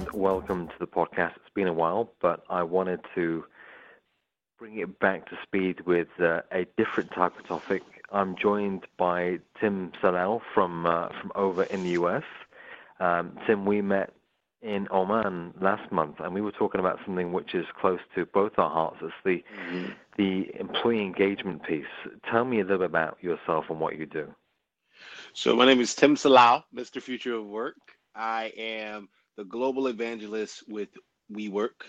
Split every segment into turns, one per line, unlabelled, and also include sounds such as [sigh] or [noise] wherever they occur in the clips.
and welcome to the podcast. It's been a while, but I wanted to bring it back to speed with uh, a different type of topic. I'm joined by Tim Salau from uh, from over in the US. Um, Tim, we met in Oman last month, and we were talking about something which is close to both our hearts. It's the mm-hmm. the employee engagement piece. Tell me a little bit about yourself and what you do.
So my name is Tim Salau, Mr. Future of Work. I am global evangelist with WeWork,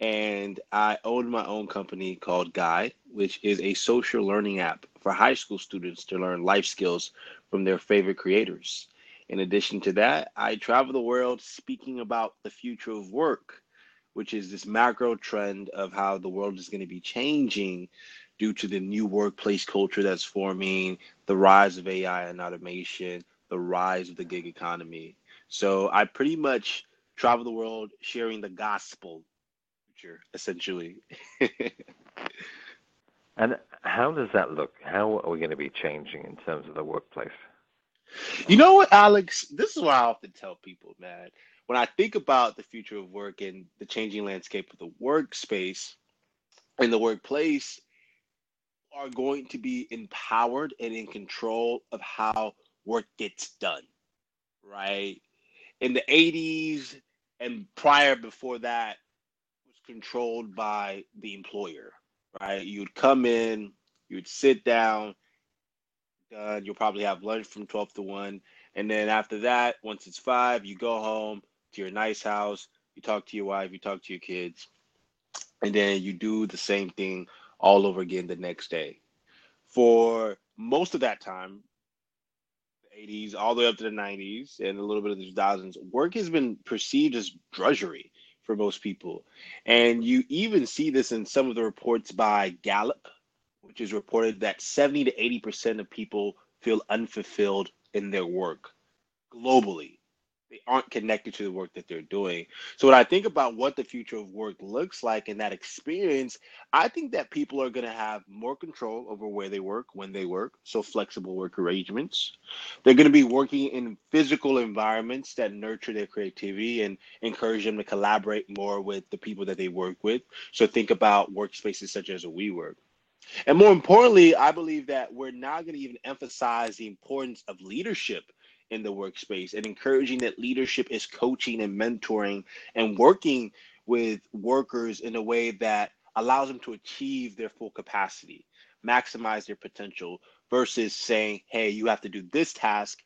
and I own my own company called Guide, which is a social learning app for high school students to learn life skills from their favorite creators. In addition to that, I travel the world speaking about the future of work, which is this macro trend of how the world is going to be changing due to the new workplace culture that's forming, the rise of AI and automation, the rise of the gig economy. So I pretty much travel the world sharing the gospel future, essentially. [laughs]
and how does that look? How are we going to be changing in terms of the workplace?
You know what, Alex? This is what I often tell people, man. When I think about the future of work and the changing landscape of the workspace and the workplace, are going to be empowered and in control of how work gets done, right? In the 80s and prior before that, was controlled by the employer, right? You'd come in, you'd sit down, done. You'll probably have lunch from 12 to 1. And then after that, once it's 5, you go home to your nice house, you talk to your wife, you talk to your kids, and then you do the same thing all over again the next day. For most of that time, 80s, all the way up to the 90s, and a little bit of the 2000s, work has been perceived as drudgery for most people. And you even see this in some of the reports by Gallup which is reported that 70 to 80% of people feel unfulfilled in their work globally. They aren't connected to the work that they're doing. So, when I think about what the future of work looks like in that experience, I think that people are going to have more control over where they work, when they work, so flexible work arrangements. They're going to be working in physical environments that nurture their creativity and encourage them to collaborate more with the people that they work with. So, think about workspaces such as a WeWork. And more importantly, I believe that we're now going to even emphasize the importance of leadership in the workspace and encouraging that leadership is coaching and mentoring and working with workers in a way that allows them to achieve their full capacity, maximize their potential versus saying, hey, you have to do this task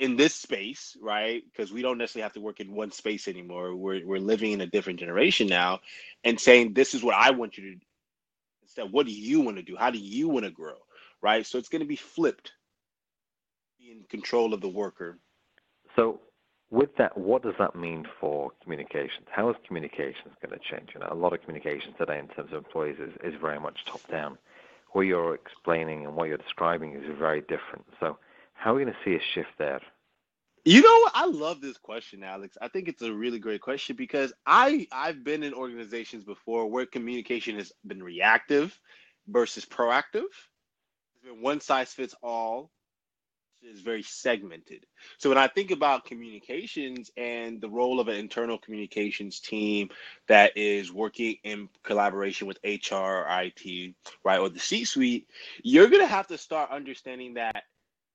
in this space, right? Because we don't necessarily have to work in one space anymore. We're, we're living in a different generation now and saying, this is what I want you to instead what do you want to do how do you want to grow right so it's going to be flipped in control of the worker
so with that what does that mean for communications how is communications going to change you know a lot of communications today in terms of employees is, is very much top down what you're explaining and what you're describing is very different so how are we going to see a shift there
you know? I love this question, Alex. I think it's a really great question because I I've been in organizations before where communication has been reactive versus proactive. It's been one size fits all. It's very segmented. So when I think about communications and the role of an internal communications team that is working in collaboration with HR or IT, right, or the C-suite, you're gonna have to start understanding that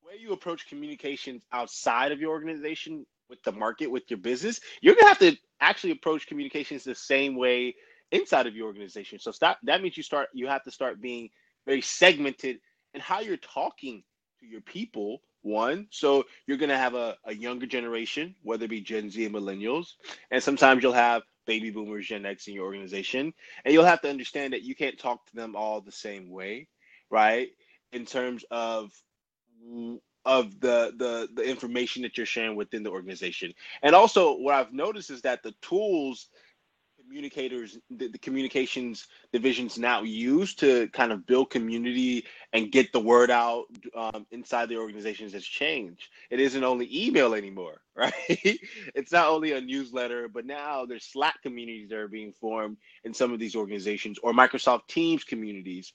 way you approach communications outside of your organization with the market, with your business, you're gonna have to actually approach communications the same way inside of your organization. So stop, that means you start you have to start being very segmented in how you're talking to your people. One, so you're gonna have a, a younger generation, whether it be Gen Z and millennials, and sometimes you'll have baby boomers, Gen X in your organization, and you'll have to understand that you can't talk to them all the same way, right? In terms of of the, the the information that you're sharing within the organization. And also what I've noticed is that the tools communicators the, the, communications divisions now use to kind of build community and get the word out um, inside the organizations has changed. It isn't only email anymore [laughs] right? It's not only a newsletter but now there's slack communities that are being formed in some of these organizations or microsoft teams communities.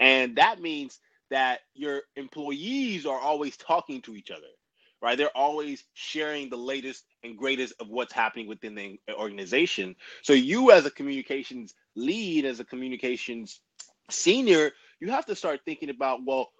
And that means that your employees are always talking to each other, right? They're always sharing the latest and greatest of what's happening within the organization. So you as a communications lead, as a communications senior, you have to start thinking about, well,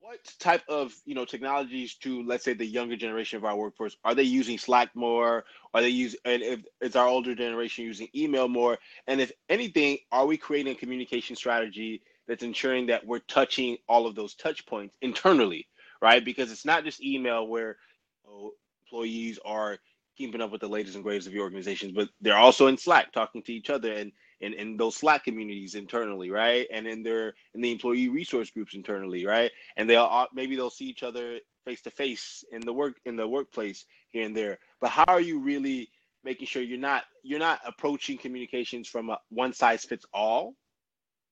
what type of you know technologies to let's say the younger generation of our workforce are they using slack more are they using and if it's our older generation using email more and if anything are we creating a communication strategy that's ensuring that we're touching all of those touch points internally right? Because it's not just email where you know, employees are keeping up with the latest and greatest of your organizations, but they're also in Slack talking to each other and in, in those Slack communities internally, right? And in their in the employee resource groups internally, right? And they'll maybe they'll see each other face to face in the work in the workplace here and there. But how are you really making sure you're not you're not approaching communications from a one size fits all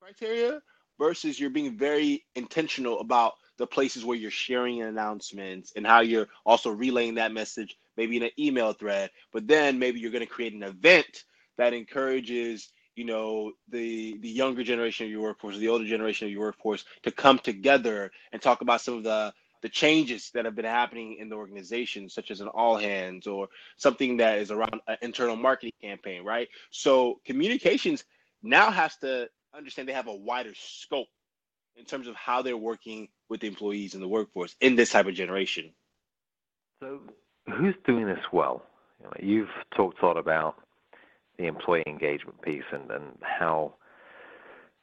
criteria versus you're being very intentional about the places where you're sharing announcements and how you're also relaying that message maybe in an email thread but then maybe you're going to create an event that encourages you know the the younger generation of your workforce the older generation of your workforce to come together and talk about some of the the changes that have been happening in the organization such as an all hands or something that is around an internal marketing campaign right? So communications now has to understand they have a wider scope in terms of how they're working with the employees in the workforce in this type of generation.
So, who's doing this well? You know, you've talked a lot about the employee engagement piece and, and how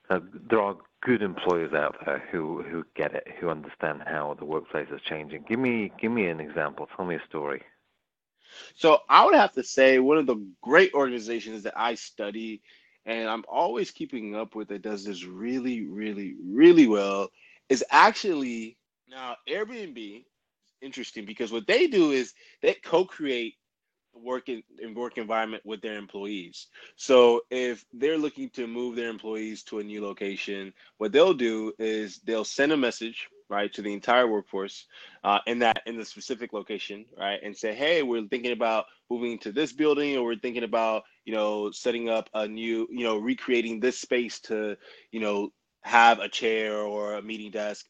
uh, there are good employers out there who, who get it, who understand how the workplace is changing. Give me give me an example. Tell me a story.
So I would have to say one of the great organizations that I study and I'm always keeping up with it does this really, really, really well is actually now Airbnb interesting because what they do is they co-create the work in, in work environment with their employees. So if they're looking to move their employees to a new location, what they'll do is they'll send a message right to the entire workforce uh, in that in the specific location right and say hey we're thinking about moving to this building or we're thinking about you know setting up a new you know recreating this space to you know have a chair or a meeting desk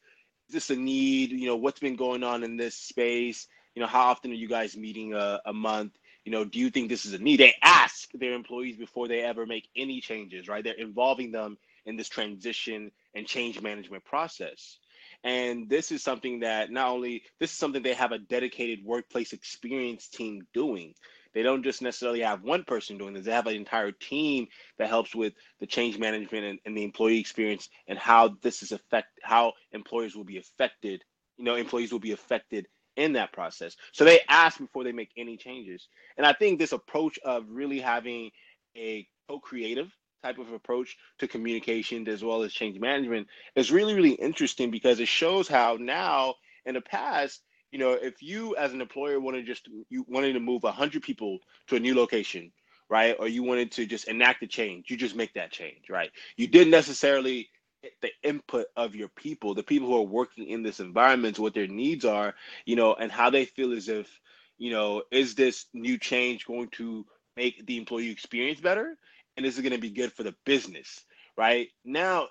is this a need you know what's been going on in this space. You know how often are you guys meeting a, a month? You know do you think this is a need? They ask their employees before they ever make any changes right? They're involving them in this transition and change management process. And this is something that not only this is something they have a dedicated workplace experience team doing. They don't just necessarily have one person doing this. They have an entire team that helps with the change management and, and the employee experience and how this is affect how employers will be affected, you know, employees will be affected in that process. So they ask before they make any changes. And I think this approach of really having a co-creative type of approach to communication as well as change management is really really interesting because it shows how now in the past you know if you as an employer wanted just you wanted to move 100 people to a new location right or you wanted to just enact a change you just make that change right you didn't necessarily get the input of your people the people who are working in this environment what their needs are you know and how they feel as if you know is this new change going to make the employee experience better and is it going to be good for the business, right? Now,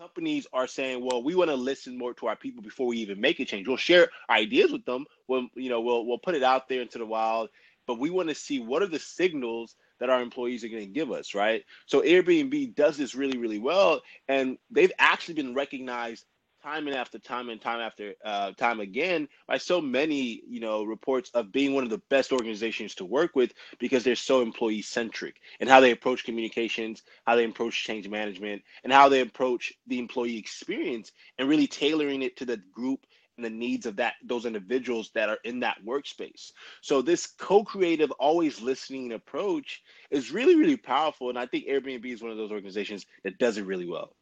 companies are saying, well, we want to listen more to our people before we even make a change. We'll share ideas with them. We'll, you know, we'll, we'll put it out there into the wild, but we want to see what are the signals that our employees are going to give us, right? So Airbnb does this really, really well, and they've actually been recognized time and after time and time after uh, time again by so many you know reports of being one of the best organizations to work with because they're so employee centric and how they approach communications how they approach change management and how they approach the employee experience and really tailoring it to the group and the needs of that those individuals that are in that workspace. So this co-creative always listening approach is really really powerful and i think airbnb is one of those organizations that does it really well.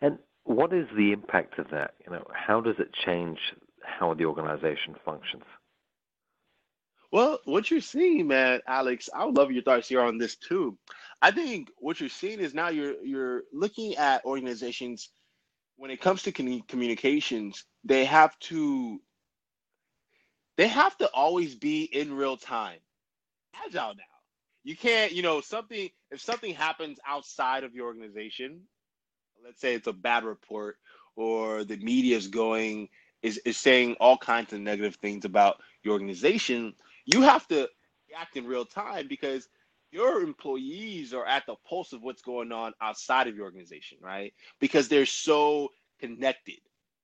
And what is the impact of that? You know, how does it change how the organization functions?
Well, what you're seeing, man, Alex, I would love your thoughts here on this too. I think what you're seeing is now you're you're looking at organizations when it comes to communications, they have to they have to always be in real time. Agile now. You can't, you know, something if something happens outside of your organization, let's say it's a bad report or the media is going is is saying all kinds of negative things about your organization, you have to act in real time because your employees are at the pulse of what's going on outside of your organization, right? Because they're so connected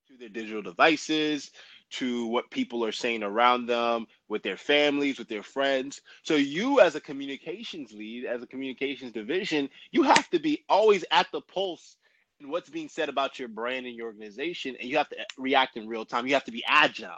to their digital devices, to what people are saying around them, with their families, with their friends. So you as a communications lead, as a communications division, you have to be always at the pulse and what's being said about your brand and your organization, and you have to react in real time. You have to be agile.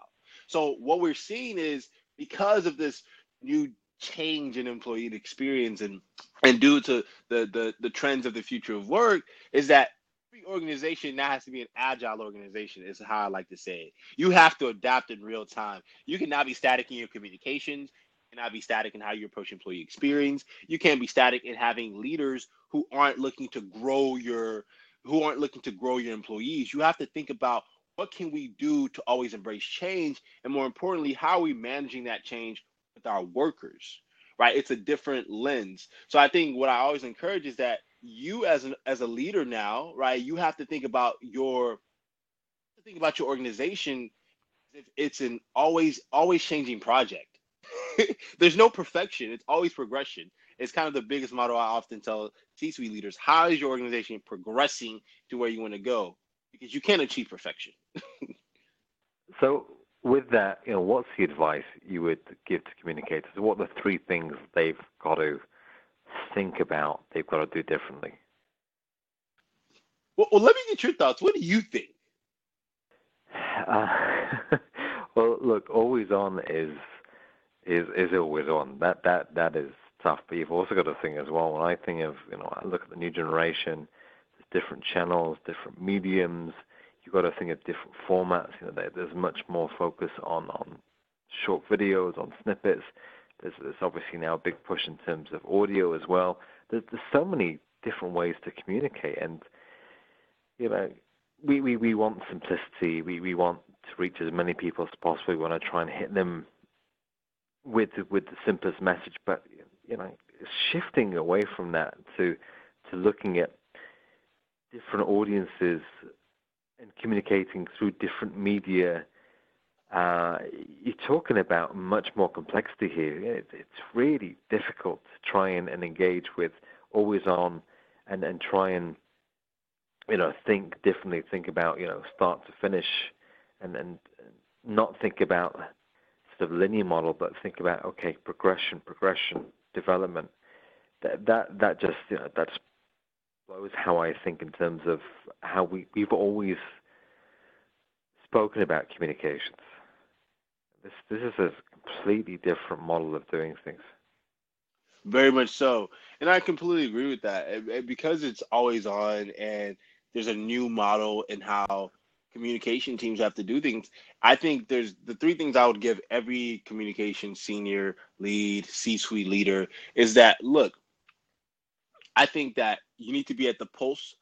So what we're seeing is because of this new change in employee experience and and due to the the the trends of the future of work is that every organization now has to be an agile organization is how I like to say it. You have to adapt in real time. You cannot be static in your communications. You cannot be static in how you approach employee experience. You can't be static in having leaders who aren't looking to grow your who aren't looking to grow your employees. You have to think about what can we do to always embrace change and more importantly how are we managing that change with our workers right? It's a different lens. So i think what i always encourage is that you as an as a leader now right you have to think about your think about your organization if it's an always always changing project. [laughs] There's no perfection. It's always progression it's kind of the biggest model i often tell c-suite leaders how is your organization progressing to where you want to go because you can't achieve perfection [laughs]
so with that, you know, what's the advice you would give to communicators? What are the three things they've got to think about, they've got to do differently?
Well, well let me get your thoughts. What do you think? [sighs]
Uh, [laughs] well, look, always on is is is always on. That that that is tough. But you've also got to think as well. When I think of, you know, I look at the new generation, different channels, different mediums you've got to think of different formats. You know, there's much more focus on on short videos, on snippets. There's, there's obviously now a big push in terms of audio as well. There's, there's so many different ways to communicate, and you know, we, we, we want simplicity. We we want to reach as many people as possible. We want to try and hit them with with the simplest message, but you know, shifting away from that to to looking at different audiences and communicating through different media, uh, you're talking about much more complexity here. It, it's really difficult to try and, and engage with always on and, and try and you know think differently, think about you know start to finish, and and not think about sort of linear model, but think about okay progression, progression, development. That that that just you know that's blows how I think in terms of how we, we've always spoken about communications. This this is a completely different model of doing things.
Very much so, and I completely agree with that. Because it's always on, and there's a new model in how communication teams have to do things. I think there's the three things I would give every communication senior lead, C-suite leader is that look, I think that you need to be at the pulse.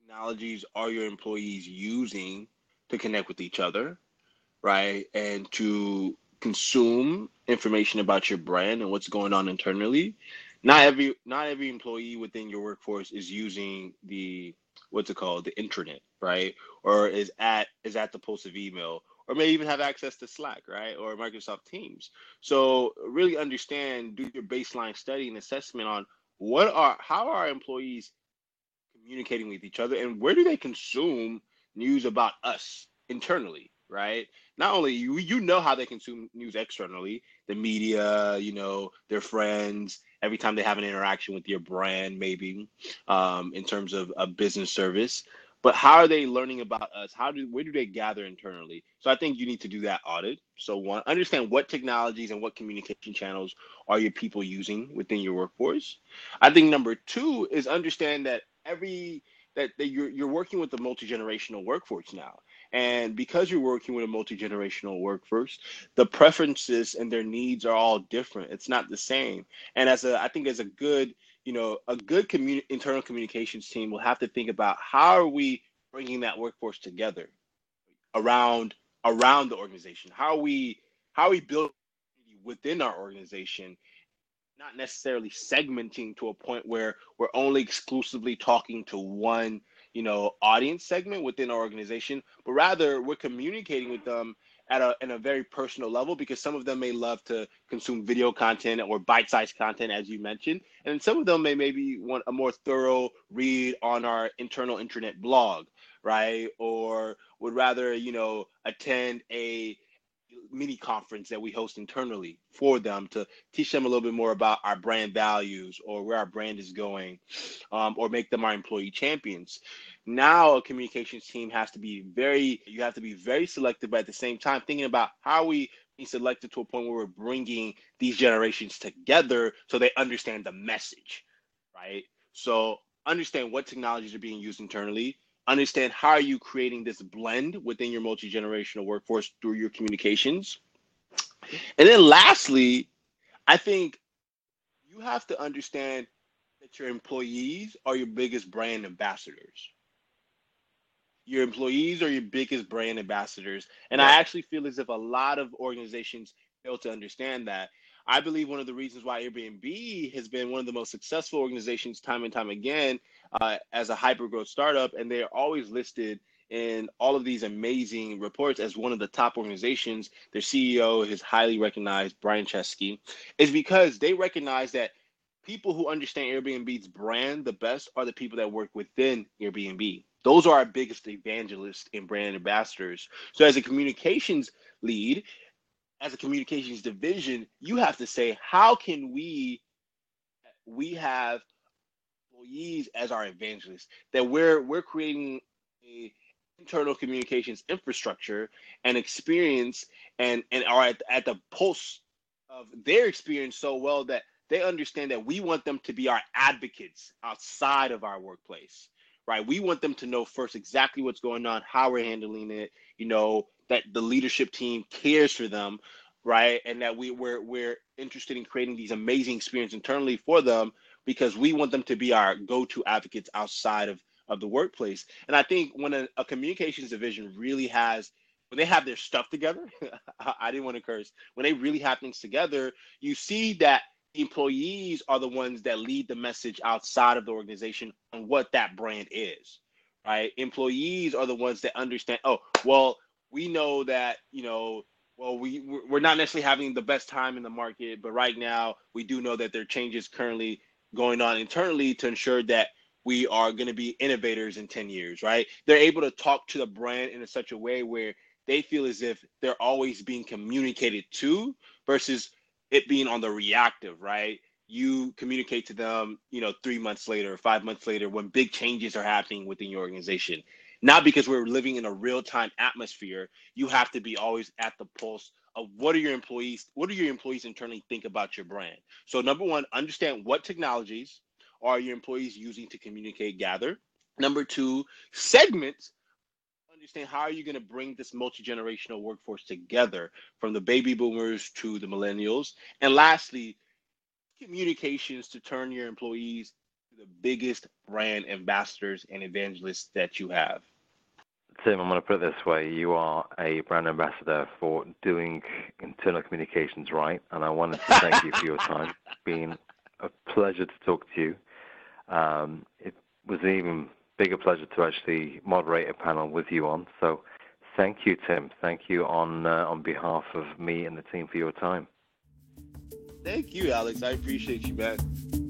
Technologies are your employees using to connect with each other, right? And to consume information about your brand and what's going on internally. Not every not every employee within your workforce is using the what's it called the intranet, right? Or is at is at the pulse of email, or may even have access to Slack, right? Or Microsoft Teams. So really understand, do your baseline study and assessment on what are how are employees communicating with each other and where do they consume news about us internally right? Not only you you know how they consume news externally the media you know their friends every time they have an interaction with your brand maybe um, in terms of a business service. But how are they learning about us? How do where do they gather internally? So i think you need to do that audit. So one understand what technologies and what communication channels are your people using within your workforce. I think number two is understand that every that, that you're, you're working with a multi-generational workforce now and because you're working with a multi-generational workforce the preferences and their needs are all different it's not the same and as a i think as a good you know, a good communi- internal communications team will have to think about how are we bringing that workforce together around around the organization. How are we how are we build within our organization, not necessarily segmenting to a point where we're only exclusively talking to one you know, audience segment within our organization, but rather we're communicating with them at a in a very personal level because some of them may love to consume video content or bite-sized content as you mentioned. And some of them may maybe want a more thorough read on our internal internet blog right? Or would rather you know attend a mini conference that we host internally for them to teach them a little bit more about our brand values or where our brand is going um, or make them our employee champions. Now a communications team has to be very you have to be very selective but at the same time thinking about how we be selected to a point where we're bringing these generations together so they understand the message right? So understand what technologies are being used internally understand how are you creating this blend within your multi-generational workforce through your communications. And then lastly i think you have to understand that your employees are your biggest brand ambassadors. Your employees are your biggest brand ambassadors. And yeah. i actually feel as if a lot of organizations fail to understand that i believe one of the reasons why airbnb has been one of the most successful organizations time and time again uh, as a hyper growth startup, and they're always listed in all of these amazing reports as one of the top organizations. Their CEO is highly recognized, Brian Chesky, is because they recognize that people who understand Airbnb's brand the best are the people that work within Airbnb. Those are our biggest evangelists and brand ambassadors. So, as a communications lead, as a communications division, you have to say, how can we we have employees as our evangelists? That we're we're creating a internal communications infrastructure and experience and and are at, at the pulse of their experience so well that they understand that we want them to be our advocates outside of our workplace right we want them to know first exactly what's going on how we're handling it you know that the leadership team cares for them right and that we, we're we're interested in creating these amazing experiences internally for them because we want them to be our go-to advocates outside of of the workplace. And I think when a, a communications division really has when they have their stuff together, [laughs] I didn't want to curse. When they really have things together, you see that employees are the ones that lead the message outside of the organization on what that brand is. Right? Employees are the ones that understand, oh, well, we know that, you know, well, we we're not necessarily having the best time in the market, but right now we do know that there are changes currently going on internally to ensure that we are going to be innovators in 10 years, right? They're able to talk to the brand in such a way where they feel as if they're always being communicated to versus it being on the reactive, right? You communicate to them, you know, three months later, five months later, when big changes are happening within your organization. Not because we're living in a real time atmosphere, you have to be always at the pulse of what are your employees, what do your employees internally think about your brand? So number one, understand what technologies are your employees using to communicate, gather. Number two, segments. Understand how are you going to bring this multi-generational workforce together from the baby boomers to the millennials. And lastly, communications to turn your employees to the biggest brand ambassadors and evangelists that you have.
Tim, I'm going to put it this way. You are a brand ambassador for doing internal communications right, and I wanted to thank you for your time. [laughs] It's been a pleasure to talk to you. Um, it was even bigger pleasure to actually moderate a panel with you on. So thank you, Tim. Thank you on, uh, on behalf of me and the team for your time.
Thank you, Alex. I appreciate you, man.